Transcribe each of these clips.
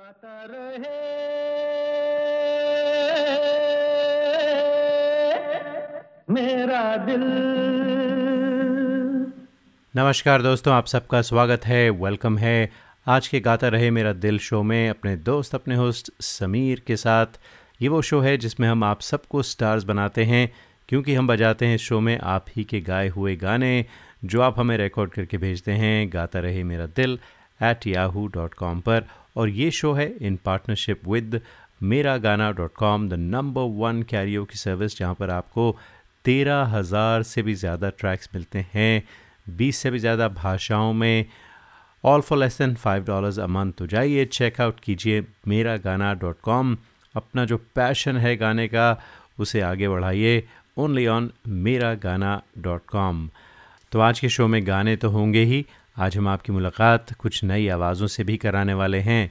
गाता रहे। मेरा दिल। नमस्कार दोस्तों, आप सबका स्वागत है वेलकम है। आज के गाता रहे मेरा दिल शो में अपने दोस्त, अपने होस्ट समीर के साथ। ये वो शो है जिसमें हम आप सबको स्टार्स बनाते हैं, क्योंकि हम बजाते हैं शो में आप ही के गाए हुए गाने, जो आप हमें रिकॉर्ड करके भेजते हैं, गाता रहे मेरा दिल एट याहू डॉट कॉम पर। और ये शो है इन पार्टनरशिप विद मेरा गाना dot com the number one Cairo की सर्विस जहाँ पर आपको तेरह हज़ार से भी ज़्यादा ट्रैक्स मिलते हैं, बीस से भी ज़्यादा भाषाओं में all for less than five dollars a month तो जाइए चेकआउट कीजिए मेरा गाना डॉट कॉम अपना जो पैशन है गाने का, उसे आगे बढ़ाइए ओनली ऑन मेरा गाना डॉट कॉम तो आज के शो में गाने तो होंगे ही आज हम आपकी मुलाकात कुछ नई आवाज़ों से भी कराने वाले हैं।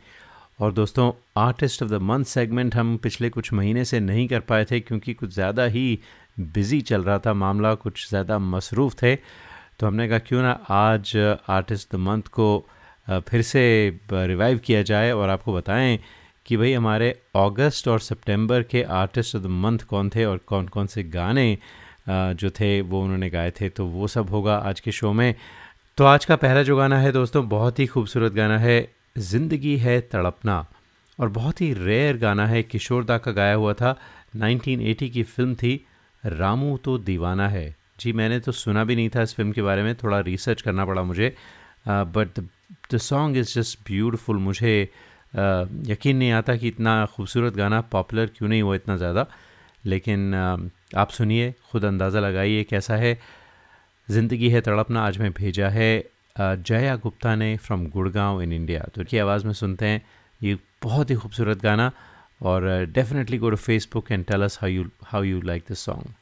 और दोस्तों artist of the month segment हम पिछले कुछ महीने से नहीं कर पाए थे क्योंकि कुछ ज़्यादा ही बिज़ी चल रहा था मामला, कुछ ज़्यादा मसरूफ़ थे। तो हमने कहा, क्यों ना आज आर्टिस्ट द मंथ को फिर से रिवाइव किया जाए और आपको बताएँ कि भाई हमारे अगस्त और सितंबर के आर्टिस्ट ऑफ़ द मंथ कौन थे और कौन कौन से गाने जो थे वो उन्होंने गाए थे। तो वो सब होगा आज के शो में। तो आज का पहला जो गाना है दोस्तों बहुत ही खूबसूरत गाना है ज़िंदगी है तड़पना। और बहुत ही रेयर गाना है किशोरदा का गाया हुआ था। 1980 की फ़िल्म थी रामू तो दीवाना है। जी मैंने तो सुना भी नहीं था इस फ़िल्म के बारे में थोड़ा रिसर्च करना पड़ा मुझे। But the song is just beautiful मुझे uh, यकीन नहीं आता कि इतना खूबसूरत गाना पॉपुलर क्यों नहीं हुआ इतना ज़्यादा। लेकिन uh, आप सुनिए खुद अंदाज़ा लगाइए कैसा है। ज़िंदगी है तड़पना आज में भेजा है जया गुप्ता ने फ्रॉम गुड़गांव इन इंडिया तो उनकी आवाज़ में सुनते हैं, ये बहुत ही खूबसूरत गाना और definitely go to Facebook and tell us how you how you like this song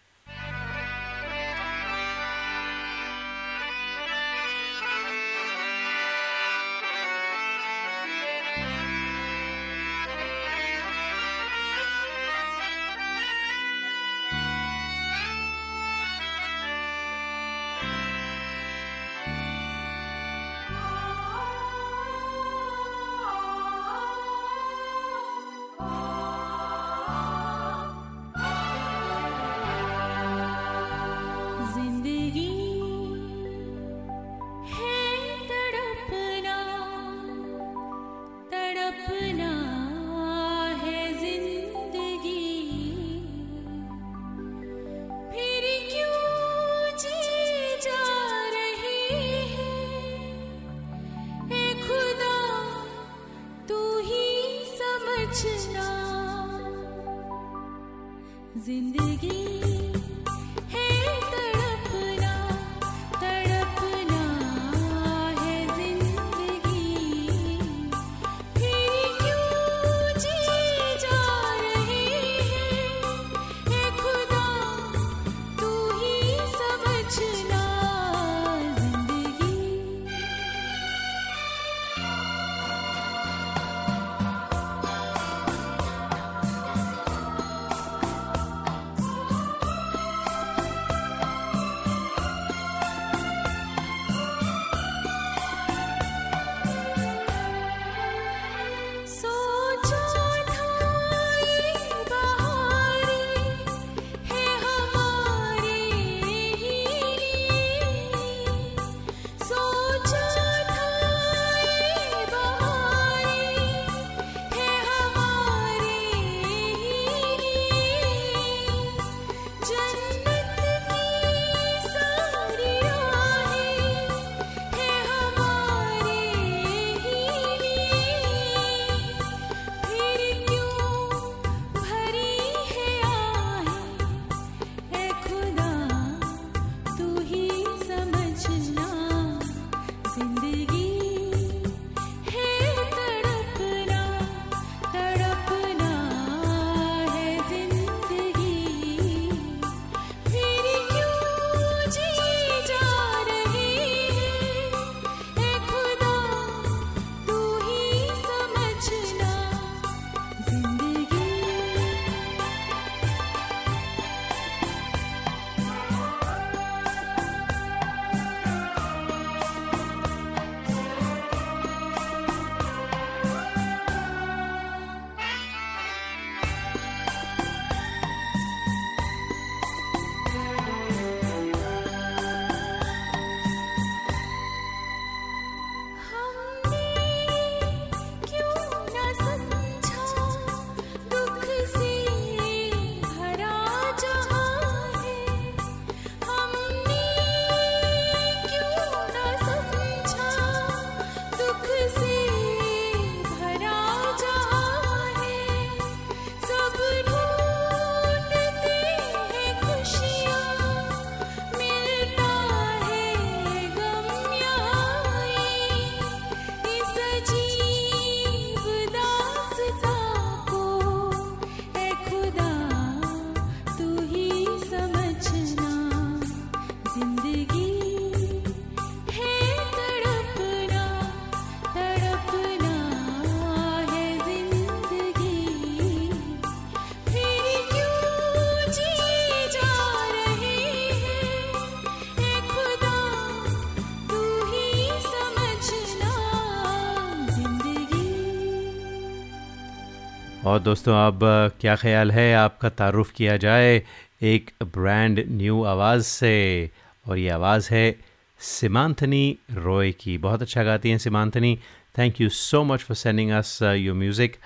और दोस्तों, अब क्या ख्याल है आपका तारुफ किया जाए एक ब्रांड न्यू आवाज़ से? और ये आवाज़ है सिमांथनी रॉय की। बहुत अच्छा गाती हैं Simanthini. Thank you so much for sending us your music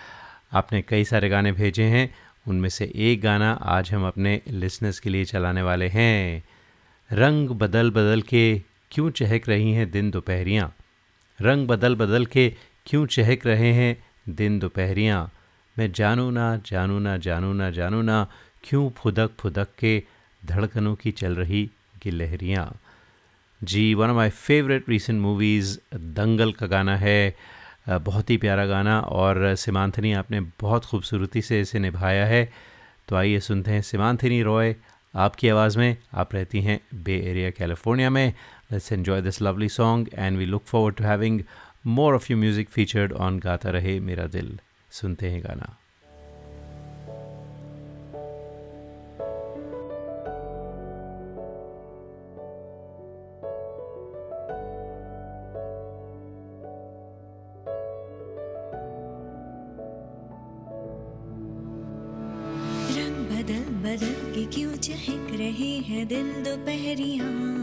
आपने कई सारे गाने भेजे हैं। उनमें से एक गाना आज हम अपने लिसनर्स के लिए चलाने वाले हैं। रंग बदल बदल के क्यों चहक रही हैं दिन दोपहरियाँ? रंग बदल बदल के क्यों चहक रहे हैं दिन दोपहरियाँ? मैं जानू ना जानू ना जानू ना जानू ना, क्यों फुदक फुदक के धड़कनों की चल रही गिलहरियाँ। जी one of my favourite recent movies Dangal का गाना है बहुत ही प्यारा गाना और सिमांथनी आपने बहुत खूबसूरती से इसे निभाया है। तो आइए सुनते हैं सीमांथनी रॉय, आपकी आवाज़ में, आप रहती हैं बे एरिया, कैलिफ़ोर्निया में। Let's enjoy this lovely song and we look forward to having more of you music featured on Gaata Rahe Mera दिल सुनते हैं गाना। बदल बदल के क्यों चहक रहे हैं दिन दोपहरिया?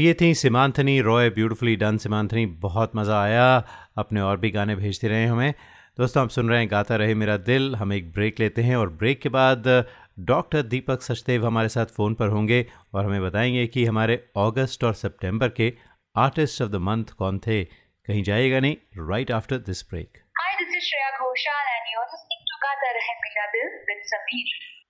ये थी सिमांथनी, रॉय, ब्यूटीफुली डन सीमांथनी। बहुत मज़ा आया। अपने और भी गाने भेजते रहे हमें। दोस्तों, आप सुन रहे हैं गाता रहे मेरा दिल। हम एक ब्रेक लेते हैं और ब्रेक के बाद डॉक्टर दीपक सचदेव हमारे साथ फ़ोन पर होंगे और हमें बताएँगे कि हमारे अगस्त और सितंबर के आर्टिस्ट ऑफ़ द मंथ कौन थे। कहीं जाएगा नहीं right after this break.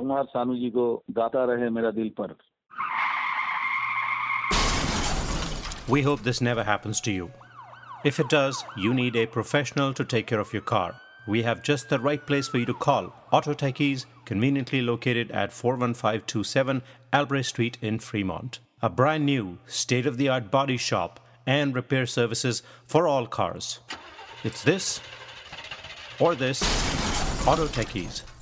Kumar Sanu ji को गाता रहे मेरा दिल पर We hope this never happens to you. If it does, you need a professional to take care of your car. We have just the right place for you to call. Auto Techies, conveniently located at 41527 Albrecht Street in Fremont. A brand new, state of the art body shop and repair services for all cars. It's this or this. Auto Techies,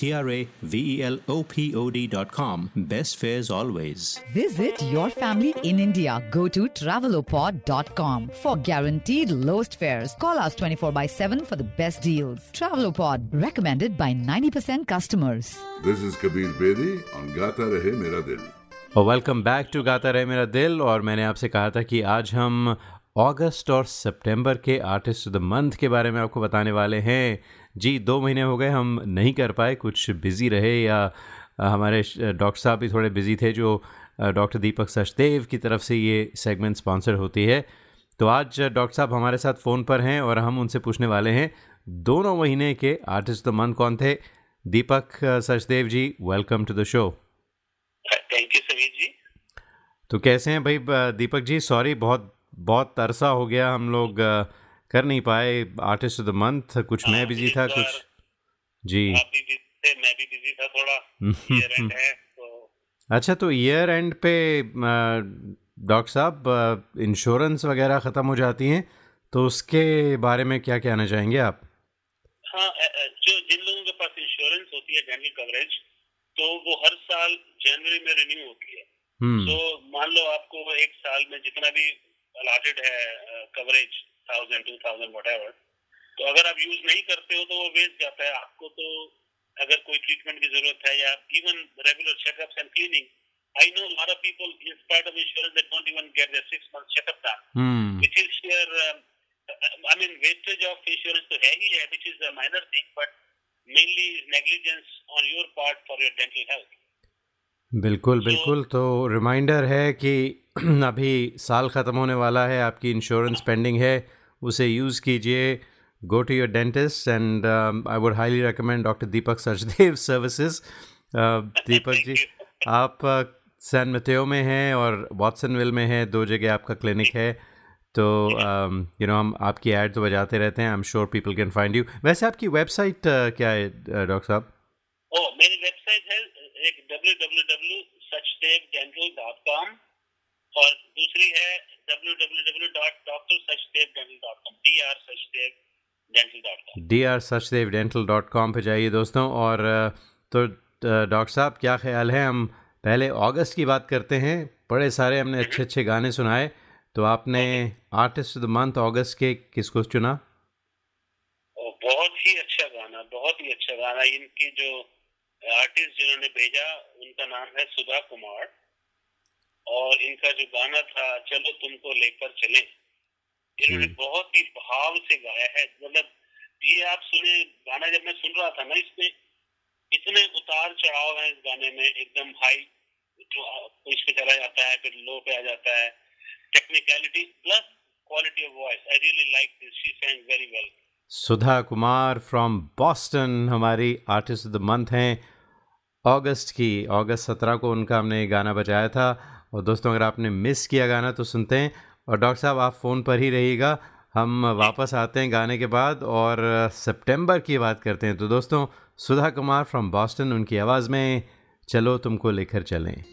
T R A V E L O P O D.com. Best fares always. Visit your family in India. Go to travelopod.com for guaranteed lowest fares. Call us 24 by 7 for the best deals. Travelopod, recommended by 90% customers. This is Kabir Bedi on Gata Rahe Mera Dil. और welcome back to Gaata Rahe Mera दिल और मैंने आपसे कहा था कि आज हम अगस्त और सितंबर के आर्टिस्ट ऑफ़ द मंथ के बारे में आपको बताने वाले हैं जी दो महीने हो गए हम नहीं कर पाए कुछ बिज़ी रहे या हमारे डॉक्टर साहब भी थोड़े बिज़ी थे जो डॉक्टर दीपक सचदेव की तरफ़ से ये सेगमेंट स्पॉन्सर होती है। तो आज डॉक्टर साहब हमारे साथ फ़ोन पर हैं और हम उनसे पूछने वाले हैं दोनों महीने के आर्टिस्ट द मंथ कौन थे? Deepak Sachdev ji welcome to the show thank you Sameer ji. तो कैसे हैं भाई दीपक जी? सॉरी बहुत बहुत अरसा हो गया हम लोग कर नहीं पाए आर्टिस्ट ऑफ़ द मंथ कुछ मैं बिज़ी था कुछ जी। आप भी busy थे मैं भी बिज़ी था थोड़ा है तो अच्छा तो ईयर एंड पे डॉक्टर साहब इंश्योरेंस वगैरह ख़त्म हो जाती हैं तो उसके बारे में क्या कहना चाहेंगे आप? हाँ जो जिन लोगों के पास इंश्योरेंस होती है डेंटल कवरेज तो वो हर साल जनवरी में रिन्यू होती है। हम्म। तो मान लो आपको एक साल में जितना भी अलॉटेड है coverage thousand two thousand what तो अगर आप यूज़ नहीं करते हो तो वो वेस्ट जाता है। आपको तो अगर कोई ट्रीटमेंट की ज़रूरत है या even regular checkups and cleaning I know lot of people in spite of insurance they don't even get their six month checkup done hmm which is your um, I mean wastage of insurance है ही है which is a minor thing but mainly is negligence on your part for your dental health. बिल्कुल बिल्कुल। तो reminder है कि अभी साल ख़त्म होने वाला है आपकी इंश्योरेंस पेंडिंग है। उसे यूज़ कीजिए go to your dentist and I would highly recommend doctor Deepak Sachdev services Deepak ji आप सैन मथेओ में हैं और वॉटसनविल में हैं दो जगह आपका क्लिनिक है तो यू नो हम आपकी एड तो बजाते रहते हैं I am sure people can find you वैसे आपकी वेबसाइट क्या है डॉक्टर साहब? ओ मेरी वेबसाइट है एक www.sachdevdental.com और दूसरी है कॉम पर जाइए दोस्तों और तो डॉक्टर साहब क्या ख्याल है? हम पहले अगस्त की बात करते हैं। बड़े सारे हमने अच्छे अच्छे गाने सुनाए। तो आपने आर्टिस्ट ऑफ़ द मंथ अगस्त के किसको चुना? बहुत ही अच्छा गाना बहुत ही अच्छा गाना। इनके जो आर्टिस्ट जिन्होंने भेजा उनका नाम है सुधा कुमार। और इनका जो गाना था चलो तुमको लेकर चले। इन्होंने बहुत ही भाव से गाया है। मतलब ये आप सुने गाना जब मैं सुन रहा था ना इसमें इतने उतार चढ़ाव है इस गाने में एकदम हाई तो इस पे चला जाता है फिर लो पे आ जाता है। Technicality plus quality of voice I really like this she sang very well Sudha Kumar from Boston हमारी आर्टिस्ट ऑफ़ द मंथ हैं। अगस्त की अगस्त सत्रह को उनका हमने गाना बजाया था। और दोस्तों, अगर आपने मिस किया गाना तो सुनते हैं। और डॉक्टर साहब, आप फ़ोन पर ही रहिएगा। हम वापस आते हैं गाने के बाद और सितंबर की बात करते हैं। तो दोस्तों, सुधा कुमार फ्रॉम बॉस्टन उनकी आवाज़ में चलो तुमको लेकर चलें।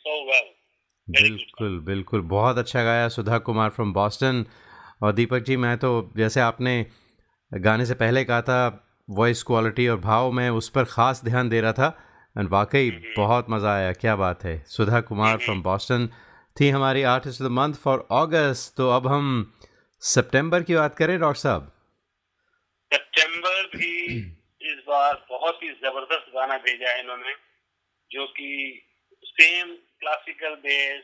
So well. बिल्कुल बिल्कुल। बहुत अच्छा गाया सुधा कुमार फ्रॉम बॉस्टन और दीपक जी मैं तो जैसे आपने गाने से पहले कहा था वॉइस क्वालिटी और भाव मैं उस पर ख़ास ध्यान दे रहा था। एंड वाकई बहुत मज़ा आया क्या बात है। सुधा कुमार फ्रॉम बॉस्टन थी हमारी artist of the month for अगस्त तो अब हम सितंबर की बात करें डॉक्टर साहब। सितंबर भी इस बार बहुत ही ज़बरदस्त गाना भेजा है इन्होंने। जो कि same classical base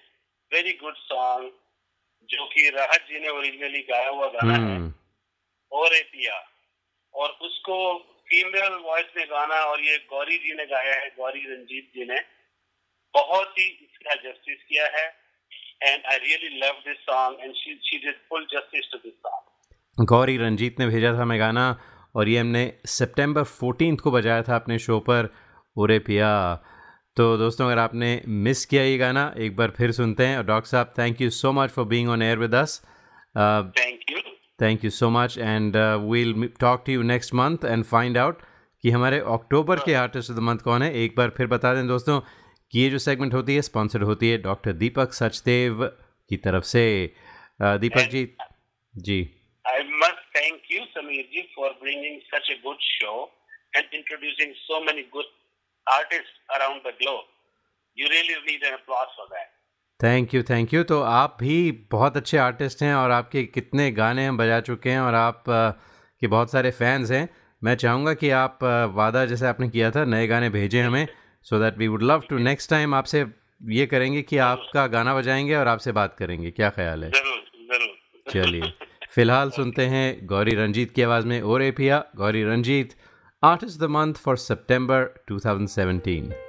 very good song जो कि राहत जी ने ओरिजिनली गाया हुआ गाना है। हम्म। और ए पिया। और उसको फीमेल वॉइस में गाना और ये गौरी जी ने गाया है गौरी रंजीत जी ने। बहुत ही इसका जस्टिस किया है। And I really love this song and she she did full justice to this song Gauri Ranjit ने भेजा था मैं गाना और ये हमने सितंबर 14 को बजाया था अपने शो पर उरे पिया। तो दोस्तों अगर आपने मिस किया ये गाना एक बार फिर सुनते हैं। और डॉक्टर साहब thank you so much for being on air with us thank you thank you so much and we'll talk to you next month and find out कि हमारे अक्टूबर के आर्टिस्ट ऑफ़ द मंथ कौन है। एक बार फिर बता दें दोस्तों कि ये जो सेगमेंट होती है स्पॉन्सर्ड होती है डॉक्टर दीपक सचदेव की तरफ़ से। Uh, Deepak ji ji. I must thank you, Samir ji, for bringing such a good show and introducing so many good artists around the globe. You really need an applause for that. Thank you thank you तो आप भी बहुत अच्छे artist हैं और आपके कितने गाने हम बजा चुके हैं और आप अ, के बहुत सारे फैंस हैं। मैं चाहूँगा कि आप वादा जैसे आपने किया था नए गाने भेजें हमें so that we would love to next time आपसे ये करेंगे कि आपका गाना बजाएँगे और आपसे बात करेंगे। क्या ख्याल है? चलिए। फ़िलहाल सुनते हैं गौरी रंजीत की आवाज़ में ओरे पिया Gauri Ranjit. Artist the month for September 2017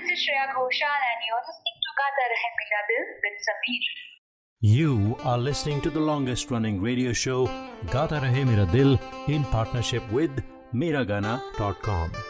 this is Shreya Ghoshal and you're listening to Dil with Sameer. You are listening to the longest running radio show Gata Rahe Mera Dil in partnership with Miragana.com.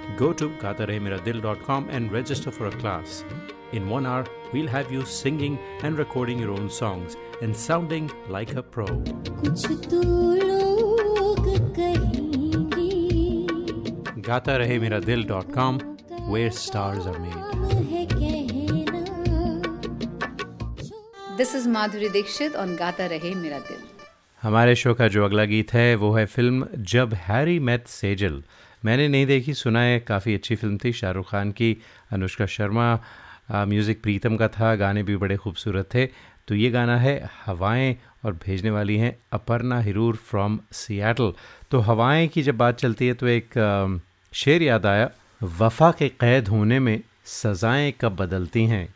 Go to gatarehmeradil.com and register for a class. In one hour, we'll have you singing and recording your own songs and sounding like a pro. कुछ तो लोग कहेंगे gatarehmeradil.com where stars are made. है कहना This is Madhuri Dixit on Gata Rahe Mera Dil. हमारे show का जो अगला गीत है वो है फिल्म जब हैरी मेथ सेजल मैंने नहीं देखी, सुना है, काफ़ी अच्छी फ़िल्म थी, शाहरुख खान की, अनुष्का शर्मा म्यूज़िक प्रीतम का था, गाने भी बड़े खूबसूरत थे। तो ये गाना है हवाएँ और भेजने वाली हैं अपर्णा हिरूर फ्रॉम सियाटल। तो हवाएँ की जब बात चलती है तो एक शेर याद आया, वफ़ा के क़ैद होने में सज़ाएँ कब बदलती हैं?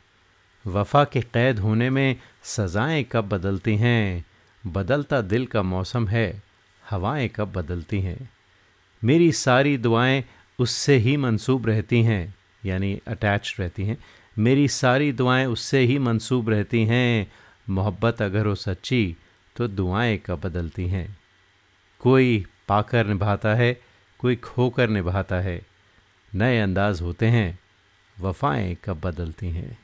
वफ़ा के क़ैद होने में सज़ाएँ कब बदलती हैं? बदलता दिल का मौसम है, हवाएँ कब बदलती हैं? मेरी सारी दुआएँ उससे ही मंसूब रहती हैं, यानी अटैच रहती हैं। मेरी सारी दुआएँ उससे ही मंसूब रहती हैं। मोहब्बत अगर हो सच्ची तो दुआएँ कब बदलती हैं? कोई पाकर निभाता है, कोई खोकर निभाता है। नए अंदाज होते हैं, वफ़ाएँ कब बदलती हैं।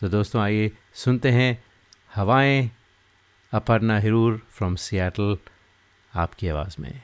तो दोस्तों, आइए सुनते हैं हवाएँ, अपर्णा हिरूर फ्रॉम सियाटल आपकी आवाज़ में।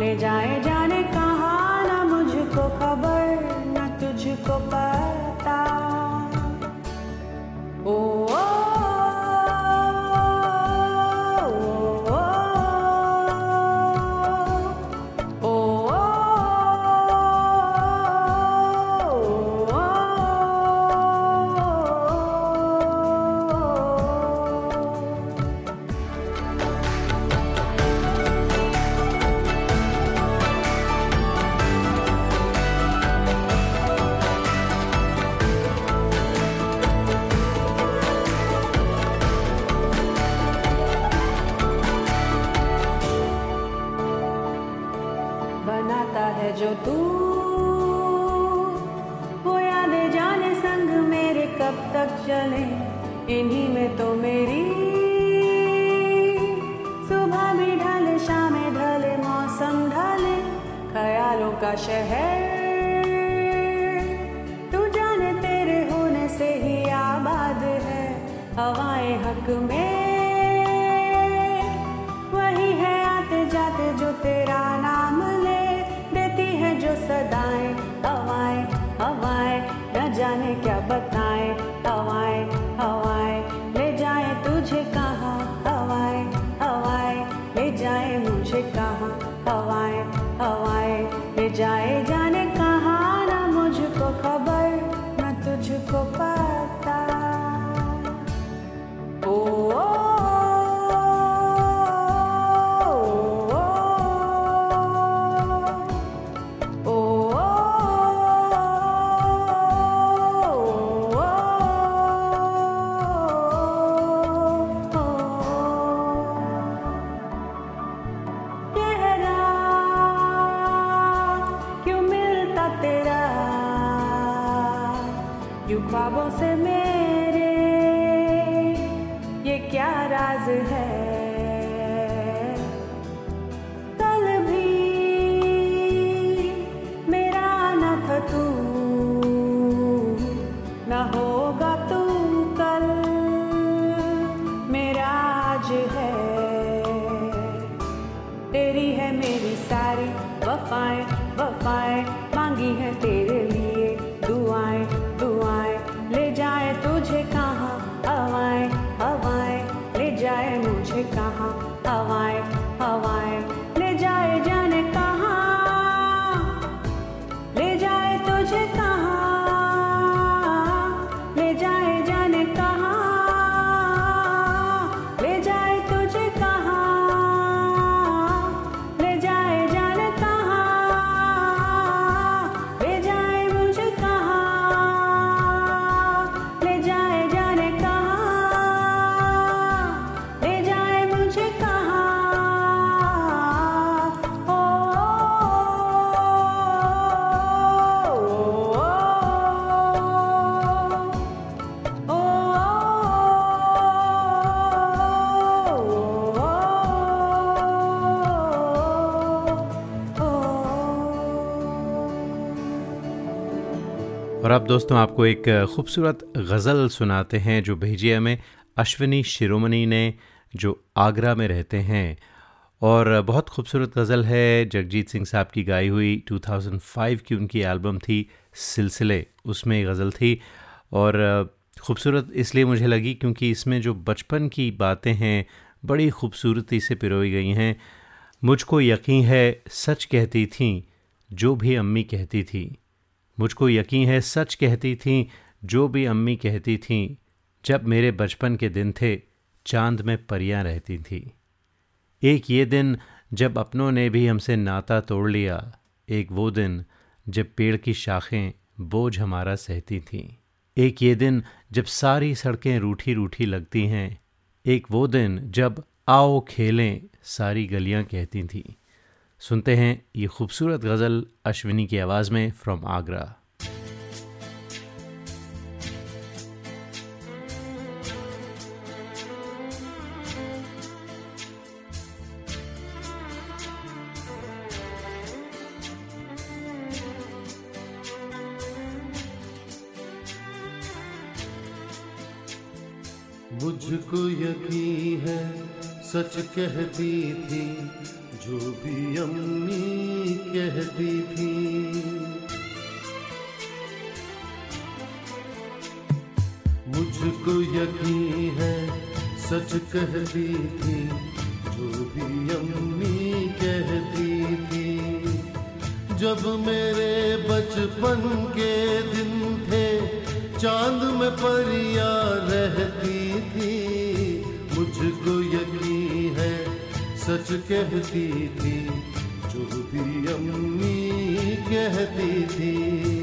ले जाए और अब दोस्तों आपको एक खूबसूरत गज़ल सुनाते हैं जो भेजी है हमें अश्विनी शिरोमणि ने, जो आगरा में रहते हैं। और बहुत खूबसूरत गज़ल है। जगजीत सिंह साहब की गाई हुई 2005 की उनकी एल्बम थी सिलसिले। उसमें गज़ल थी। और खूबसूरत इसलिए मुझे लगी क्योंकि इसमें जो बचपन की बातें हैं, बड़ी खूबसूरती से पिरोई गई हैं। मुझको यकीन है, सच कहती थी, जो भी अम्मी कहती थी। मुझको यकीन है सच कहती थी, जो भी अम्मी कहती थीं, जब मेरे बचपन के दिन थे, चाँद में परियाँ रहती थी। एक ये दिन, जब अपनों ने भी हमसे नाता तोड़ लिया, एक वो दिन, जब पेड़ की शाखें, बोझ हमारा सहती थीं। एक ये दिन, जब सारी सड़कें रूठी रूठी लगती हैं, एक वो दिन, जब आओ खेलें, सारी गलियाँ कहती थीं। सुनते हैं ये खूबसूरत गज़ल अश्विनी की आवाज़ में फ्रॉम आगरा। मुझको है, सच कहती थी जो भी अम्मी कहती थी। मुझको यकीन है, सच कहती थी, जो भी अम्मी कहती थी। जब मेरे बचपन के दिन थे, चाँद में परिया रहती थी। सच कहती थी जो भी अम्मी कहती थी।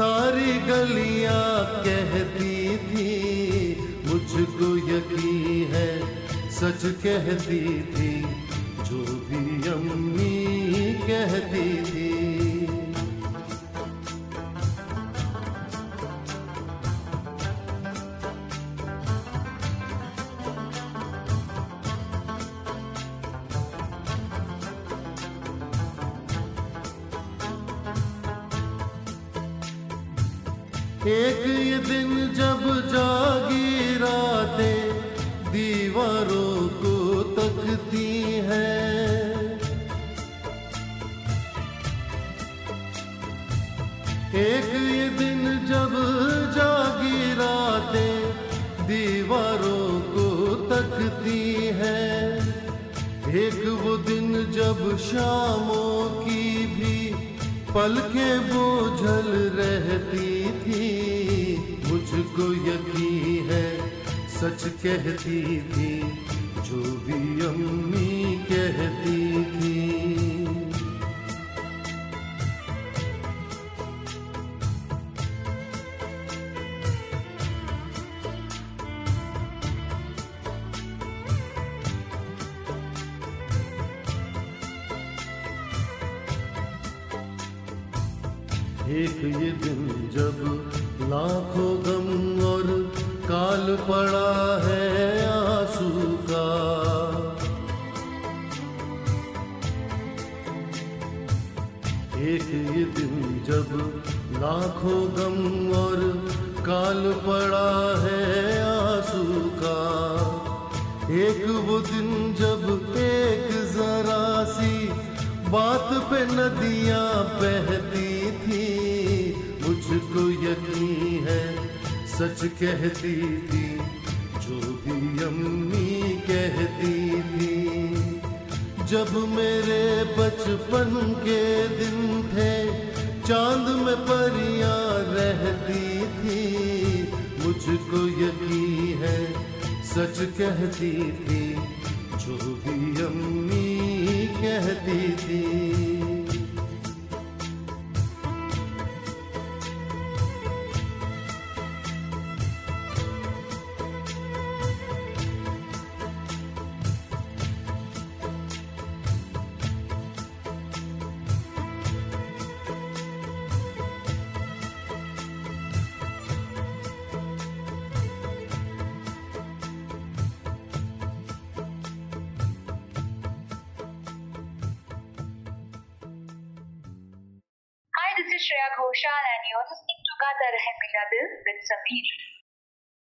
सारी गलियाँ कहती थी, मुझको यकीन है, सच कहती थी, जो भी अम्मी कहती थी। एक वो दिन जब एक जरा सी बात पे नदियाँ बहती थी, मुझको यकीन है, सच कहती थी, जो भी अम्मी कहती थी। जब मेरे बचपन के दिन थे, चाँद में परियाँ रहती थी, मुझको यकीन है सच कहती थी जो भी अम्मी कहती थी।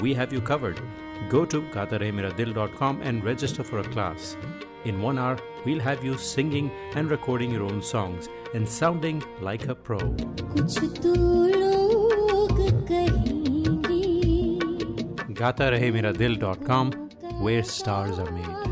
we have you covered. Go to gaataremeradil.com and register for a class. In one hour, we'll have you singing and recording your own songs and sounding like a pro. gaataremeradil.com, where stars are made.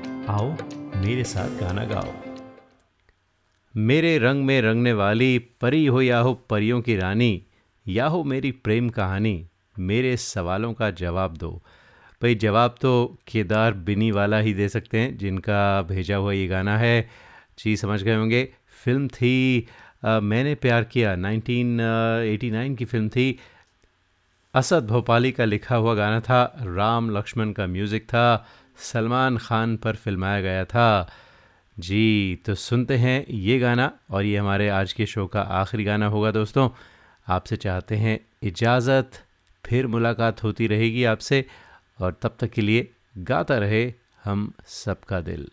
आओ मेरे साथ गाना गाओ। मेरे रंग में रंगने वाली परी हो या हो परियों की रानी या हो मेरी प्रेम कहानी मेरे सवालों का जवाब दो। भाई जवाब तो केदार बिनी वाला ही दे सकते हैं जिनका भेजा हुआ ये गाना है। जी समझ गए होंगे। फ़िल्म थी आ, मैंने प्यार किया 1989 की फ़िल्म थी। असद भोपाली का लिखा हुआ गाना था राम लक्ष्मण का म्यूज़िक था। सलमान खान पर फिल्माया गया था। जी तो सुनते हैं ये गाना और ये हमारे आज के शो का आखिरी गाना होगा दोस्तों। आपसे चाहते हैं इजाज़त, फिर मुलाकात होती रहेगी आपसे और तब तक के लिए गाता रहे हम सबका दिल।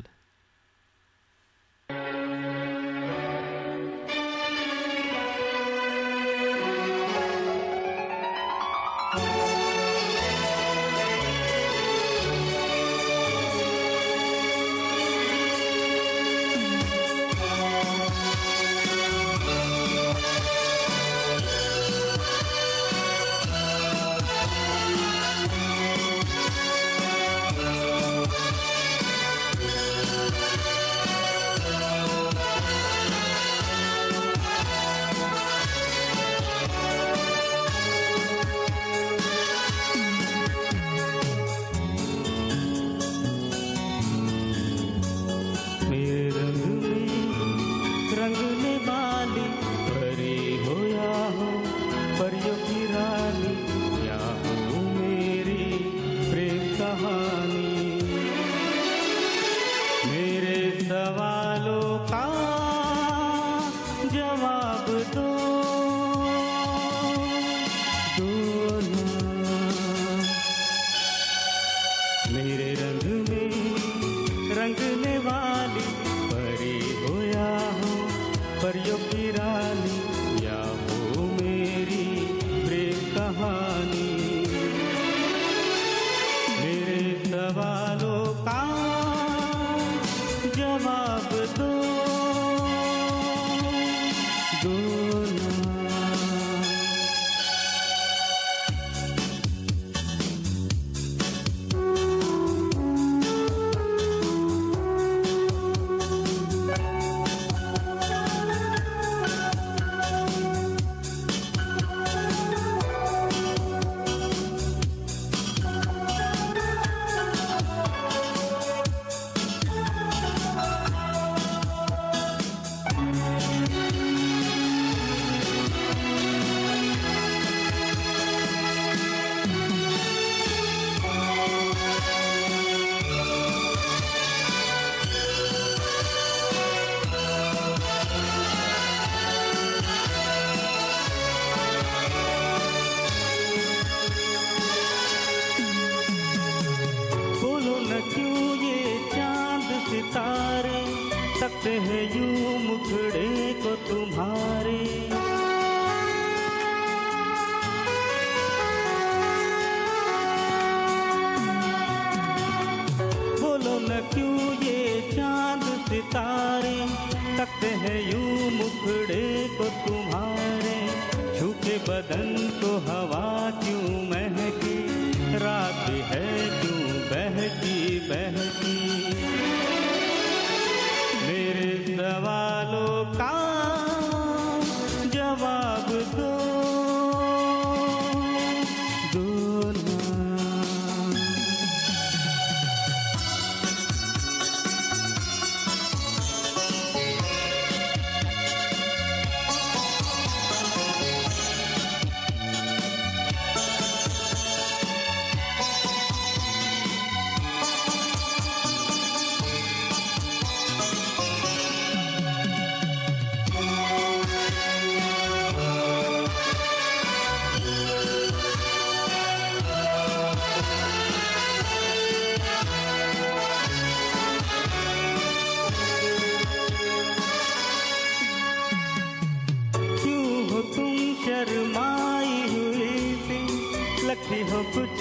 थी हो कुछ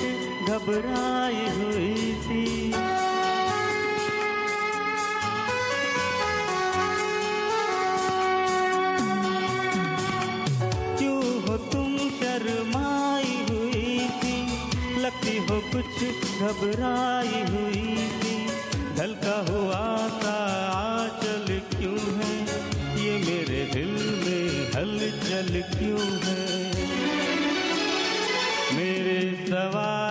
घबराई हुई थी। क्यों हो तुम शर्माई हुई थी? लगती हो कुछ घबराई हुई थी। ढलका हुआ था आचल क्यों है? ये मेरे दिल में हलचल क्यों है? वा